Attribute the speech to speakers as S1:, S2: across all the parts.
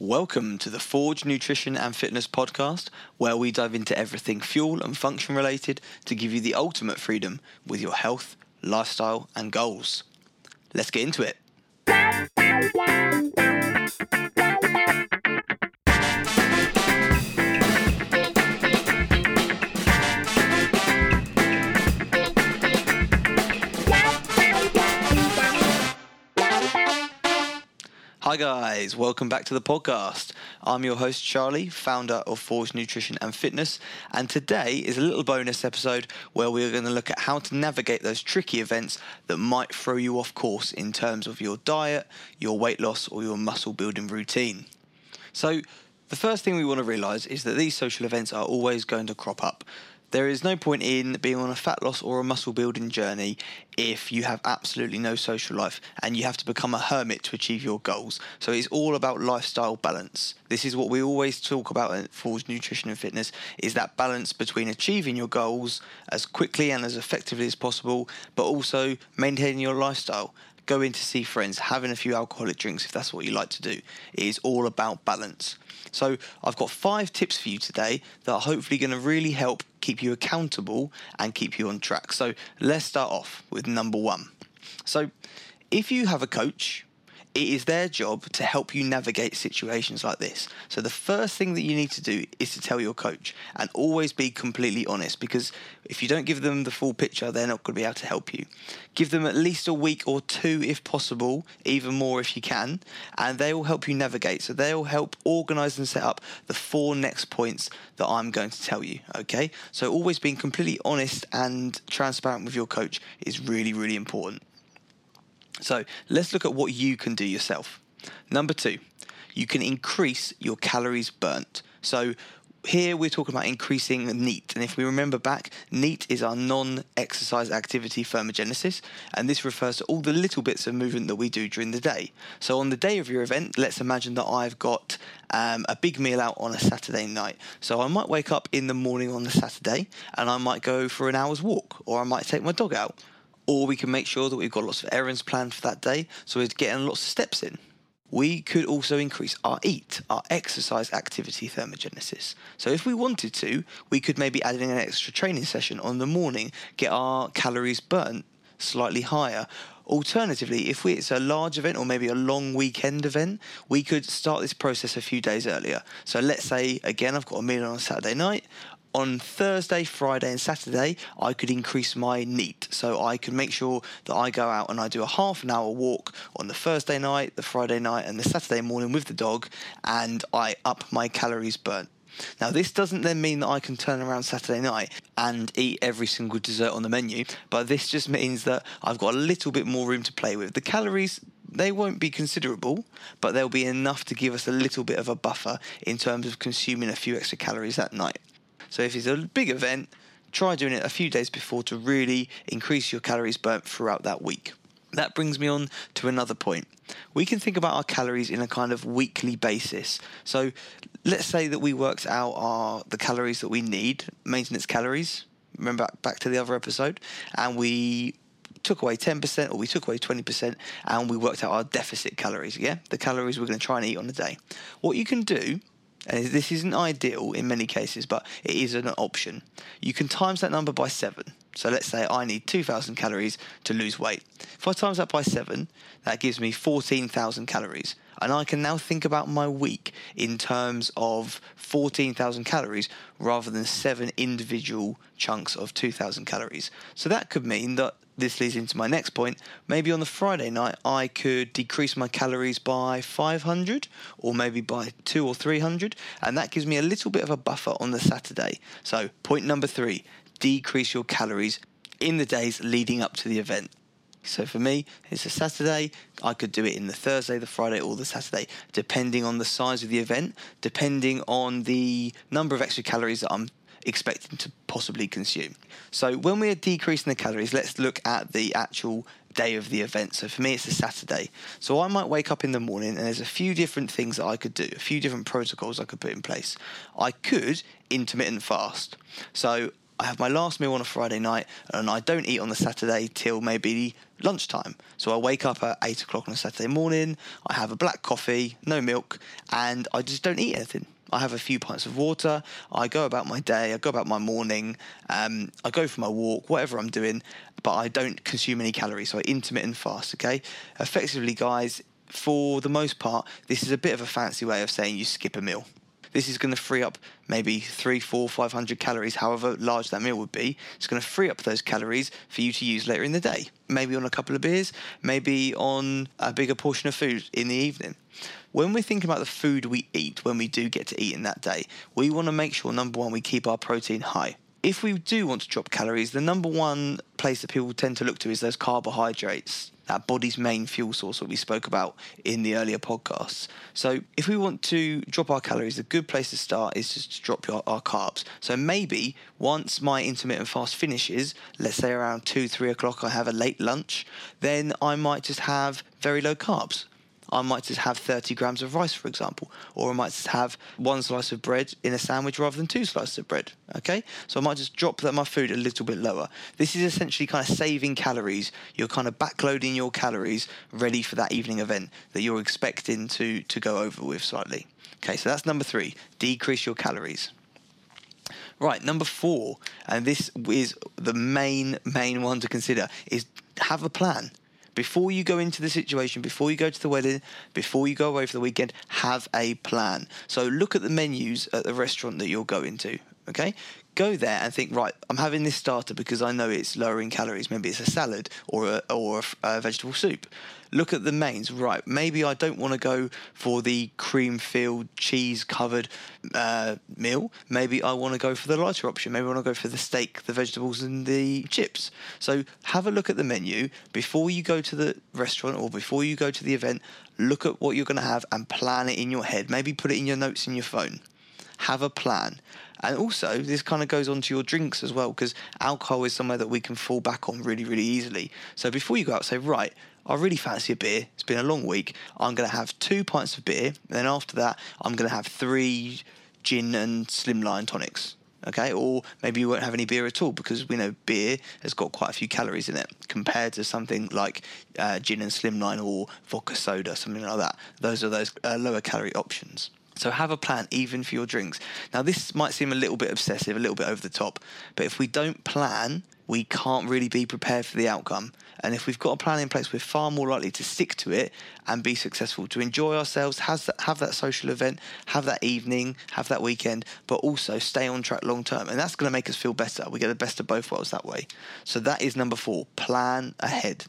S1: Welcome to the Forge Nutrition and Fitness podcast, where we dive into everything fuel and function related to give you the ultimate freedom with your health, lifestyle, and goals. Let's get into it. Hi, guys, welcome back to the podcast. I'm your host, Charlie, founder of Forge Nutrition and Fitness, and today is a little bonus episode where we're going to look at how to navigate those tricky events that might throw you off course in terms of your diet, your weight loss, or your muscle building routine. So, the first thing we want to realize is that these social events are always going to crop up. There is no point in being on a fat loss or a muscle building journey if you have absolutely no social life and you have to become a hermit to achieve your goals. So it's all about lifestyle balance. This is what we always talk about at Forge Nutrition and Fitness is that balance between achieving your goals as quickly and as effectively as possible, but also maintaining your lifestyle going to see friends, having a few alcoholic drinks if that's what you like to do. is all about balance. So, I've got five tips for you today that are hopefully going to really help keep you accountable and keep you on track. So, let's start off with number one. So, if you have a coach, it is their job to help you navigate situations like this. So, the first thing that you need to do is to tell your coach and always be completely honest because if you don't give them the full picture, they're not going to be able to help you. Give them at least a week or two if possible, even more if you can, and they will help you navigate. So, they'll help organize and set up the four next points that I'm going to tell you. Okay, so always being completely honest and transparent with your coach is really, really important. So let's look at what you can do yourself. Number two, you can increase your calories burnt. So here we're talking about increasing NEAT. And if we remember back, NEAT is our non exercise activity thermogenesis. And this refers to all the little bits of movement that we do during the day. So on the day of your event, let's imagine that I've got um, a big meal out on a Saturday night. So I might wake up in the morning on the Saturday and I might go for an hour's walk or I might take my dog out or we can make sure that we've got lots of errands planned for that day, so we're getting lots of steps in. We could also increase our EAT, our exercise activity thermogenesis. So, if we wanted to, we could maybe add in an extra training session on the morning, get our calories burnt slightly higher. Alternatively, if we, it's a large event or maybe a long weekend event, we could start this process a few days earlier. So let's say, again, I've got a meal on a Saturday night on Thursday, Friday, and Saturday, I could increase my NEAT. So I could make sure that I go out and I do a half an hour walk on the Thursday night, the Friday night, and the Saturday morning with the dog, and I up my calories burnt. Now, this doesn't then mean that I can turn around Saturday night and eat every single dessert on the menu, but this just means that I've got a little bit more room to play with. The calories they won't be considerable, but they'll be enough to give us a little bit of a buffer in terms of consuming a few extra calories that night. So if it's a big event, try doing it a few days before to really increase your calories burnt throughout that week. That brings me on to another point. We can think about our calories in a kind of weekly basis. So let's say that we worked out our the calories that we need, maintenance calories. Remember back, to the other episode, and we took away 10% or we took away 20% and we worked out our deficit calories, yeah? The calories we're going to try and eat on the day. What you can do and this isn't ideal in many cases, but it is an option. You can times that number by seven. So let's say I need 2,000 calories to lose weight. If I times that by seven, that gives me 14,000 calories. And I can now think about my week in terms of 14,000 calories rather than seven individual chunks of 2,000 calories. So that could mean that this leads into my next point. Maybe on the Friday night, I could decrease my calories by 500 or maybe by two or 300, and that gives me a little bit of a buffer on the Saturday. So, point number three decrease your calories in the days leading up to the event. So for me, it's a Saturday. I could do it in the Thursday, the Friday, or the Saturday, depending on the size of the event, depending on the number of extra calories that I'm expecting to possibly consume. So when we're decreasing the calories, let's look at the actual day of the event. So for me, it's a Saturday. So I might wake up in the morning and there's a few different things that I could do, a few different protocols I could put in place. I could intermittent fast. So I have my last meal on a Friday night, and I don't eat on the Saturday till maybe lunchtime. So I wake up at eight o'clock on a Saturday morning. I have a black coffee, no milk, and I just don't eat anything. I have a few pints of water. I go about my day. I go about my morning. Um, I go for my walk, whatever I'm doing, but I don't consume any calories. So I intermittent fast. Okay, effectively, guys. For the most part, this is a bit of a fancy way of saying you skip a meal. This is going to free up maybe three, four, five hundred calories, however large that meal would be. It's going to free up those calories for you to use later in the day. Maybe on a couple of beers, maybe on a bigger portion of food in the evening. When we're thinking about the food we eat when we do get to eat in that day, we want to make sure number one, we keep our protein high if we do want to drop calories, the number one place that people tend to look to is those carbohydrates that body's main fuel source that we spoke about in the earlier podcasts. So, if we want to drop our calories, a good place to start is just to drop our, our carbs. So, maybe once my intermittent fast finishes, let's say around two, three o'clock, I have a late lunch, then I might just have very low carbs. I might just have 30 grams of rice, for example, or I might just have one slice of bread in a sandwich rather than two slices of bread. Okay, so I might just drop that my food a little bit lower. This is essentially kind of saving calories. You're kind of backloading your calories ready for that evening event that you're expecting to to go over with slightly. Okay, so that's number three. Decrease your calories. Right, number four, and this is the main main one to consider, is have a plan before you go into the situation, before you go to the wedding, before you go away for the weekend, have a plan. So look at the menus at the restaurant that you're going to. Okay, go there and think, right, I'm having this starter because I know it's lower in calories. Maybe it's a salad or a, or a, vegetable soup. Look at the mains, right? Maybe I don't want to go for the cream filled, cheese covered uh, meal. Maybe I want to go for the lighter option. Maybe I want to go for the steak, the vegetables, and the chips. So have a look at the menu before you go to the restaurant or before you go to the event. Look at what you're going to have and plan it in your head. Maybe put it in your notes in your phone have a plan. And also, this kind of goes on to your drinks as well, because alcohol is somewhere that we can fall back on really, really easily. So before you go out, say, right, I really fancy a beer. It's been a long week. I'm going to have two pints of beer. And then after that, I'm going to have three gin and slimline tonics. Okay, or maybe you won't have any beer at all because we know beer has got quite a few calories in it compared to something like uh, gin and slimline or vodka soda, something like that. Those are those uh, lower calorie options. So have a plan even for your drinks. Now, this might seem a little bit obsessive, a little bit over the top, but if we don't plan, we can't really be prepared for the outcome. And if we've got a plan in place, we're far more likely to stick to it and be successful, to enjoy ourselves, have that, have that social event, have that evening, have that weekend, but also stay on track long term. And that's going to make us feel better. We get the best of both worlds that way. So that is number four plan ahead.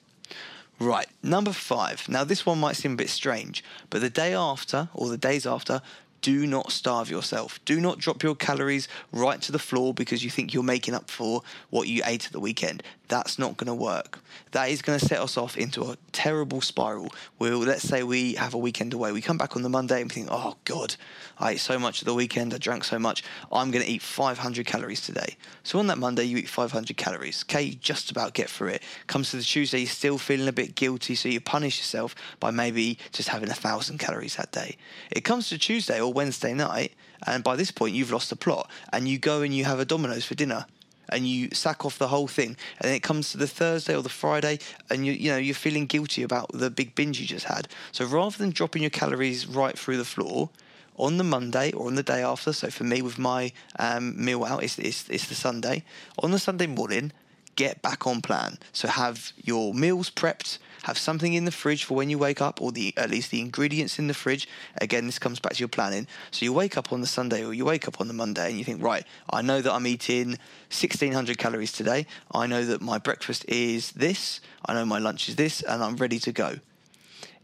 S1: Right, number five. Now, this one might seem a bit strange, but the day after or the days after, do not starve yourself. Do not drop your calories right to the floor because you think you're making up for what you ate at the weekend. That's not going to work. That is going to set us off into a terrible spiral. Where let's say we have a weekend away. We come back on the Monday and we think, oh God, I ate so much at the weekend. I drank so much. I'm going to eat 500 calories today. So on that Monday, you eat 500 calories. Okay, you just about get through it. Comes to the Tuesday, you're still feeling a bit guilty. So you punish yourself by maybe just having a thousand calories that day. It comes to Tuesday or Wednesday night, and by this point, you've lost the plot, and you go and you have a Domino's for dinner and you sack off the whole thing and then it comes to the Thursday or the Friday and you you know you're feeling guilty about the big binge you just had. So rather than dropping your calories right through the floor on the Monday or on the day after, so for me with my um, meal out, it's, it's, it's the Sunday. On the Sunday morning, get back on plan. So have your meals prepped, have something in the fridge for when you wake up, or the at least the ingredients in the fridge. Again, this comes back to your planning. So you wake up on the Sunday or you wake up on the Monday and you think, right, I know that I'm eating 1600 calories today. I know that my breakfast is this. I know my lunch is this, and I'm ready to go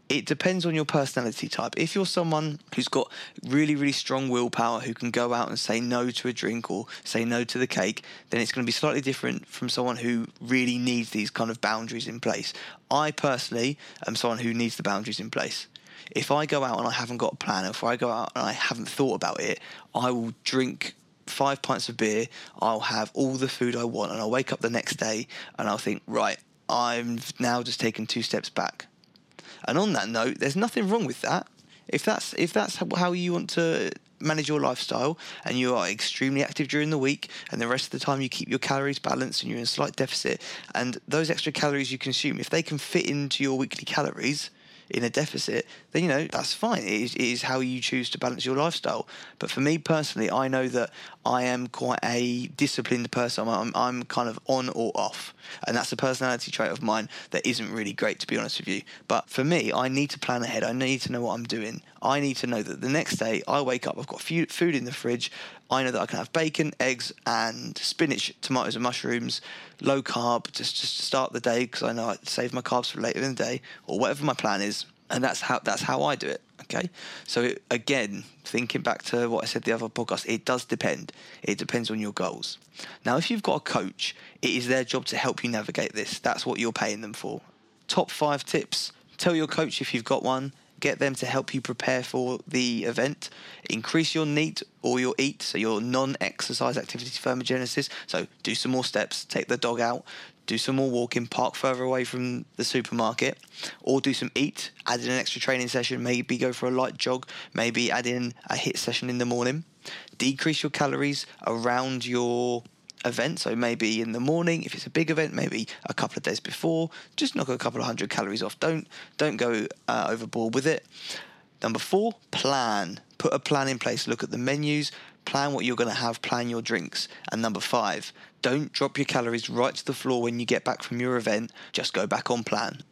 S1: it depends on your personality type. If you're someone who's got really, really strong willpower, who can go out and say no to a drink or say no to the cake, then it's going to be slightly different from someone who really needs these kind of boundaries in place. I personally am someone who needs the boundaries in place. If I go out and I haven't got a plan, if I go out and I haven't thought about it, I will drink five pints of beer, I'll have all the food I want, and I'll wake up the next day and I'll think, right, I'm now just taken two steps back and on that note, there's nothing wrong with that. If that's if that's how you want to manage your lifestyle and you are extremely active during the week and the rest of the time you keep your calories balanced and you're in slight deficit and those extra calories you consume if they can fit into your weekly calories in a deficit, then you know that's fine. It is, it is, how you choose to balance your lifestyle. But for me personally, I know that I am quite a disciplined person. I'm, I'm kind of on or off, and that's a personality trait of mine that isn't really great, to be honest with you. But for me, I need to plan ahead. I need to know what I'm doing. I need to know that the next day I wake up, I've got food in the fridge. I know that I can have bacon, eggs, and spinach, tomatoes, and mushrooms, low carb, just just to start the day because I know I save my carbs for later in the day or whatever my plan is, and that's how that's how I do it. Okay, so it, again, thinking back to what I said the other podcast, it does depend. It depends on your goals. Now, if you've got a coach, it is their job to help you navigate this. That's what you're paying them for. Top five tips. Tell your coach if you've got one get them to help you prepare for the event. Increase your NEAT or your EAT, so your non-exercise activity thermogenesis. So do some more steps, take the dog out, do some more walking, park further away from the supermarket, or do some EAT, add in an extra training session, maybe go for a light jog, maybe add in a HIIT session in the morning. Decrease your calories around your event. So maybe in the morning, if it's a big event, maybe a couple of days before, just knock a couple of hundred calories off. Don't don't go uh, overboard with it. Number four, plan. Put a plan in place. Look at the menus. Plan what you're going to have. Plan your drinks. And number five, don't drop your calories right to the floor when you get back from your event. Just go back on plan.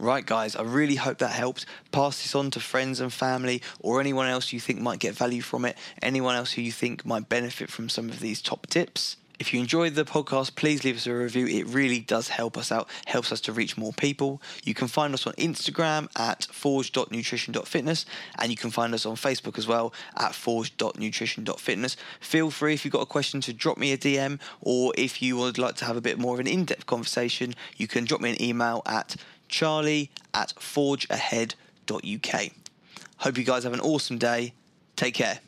S1: Right, guys, I really hope that helped. Pass this on to friends and family or anyone else you think might get value from it, anyone else who you think might benefit from some of these top tips. If you enjoyed the podcast, please leave us a review. It really does help us out, helps us to reach more people. You can find us on Instagram at forge.nutrition.fitness and you can find us on Facebook as well at forge.nutrition.fitness. Feel free if you've got a question to drop me a DM or if you would like to have a bit more of an in depth conversation, you can drop me an email at charlie at forgeahead.uk. Hope you guys have an awesome day. Take care.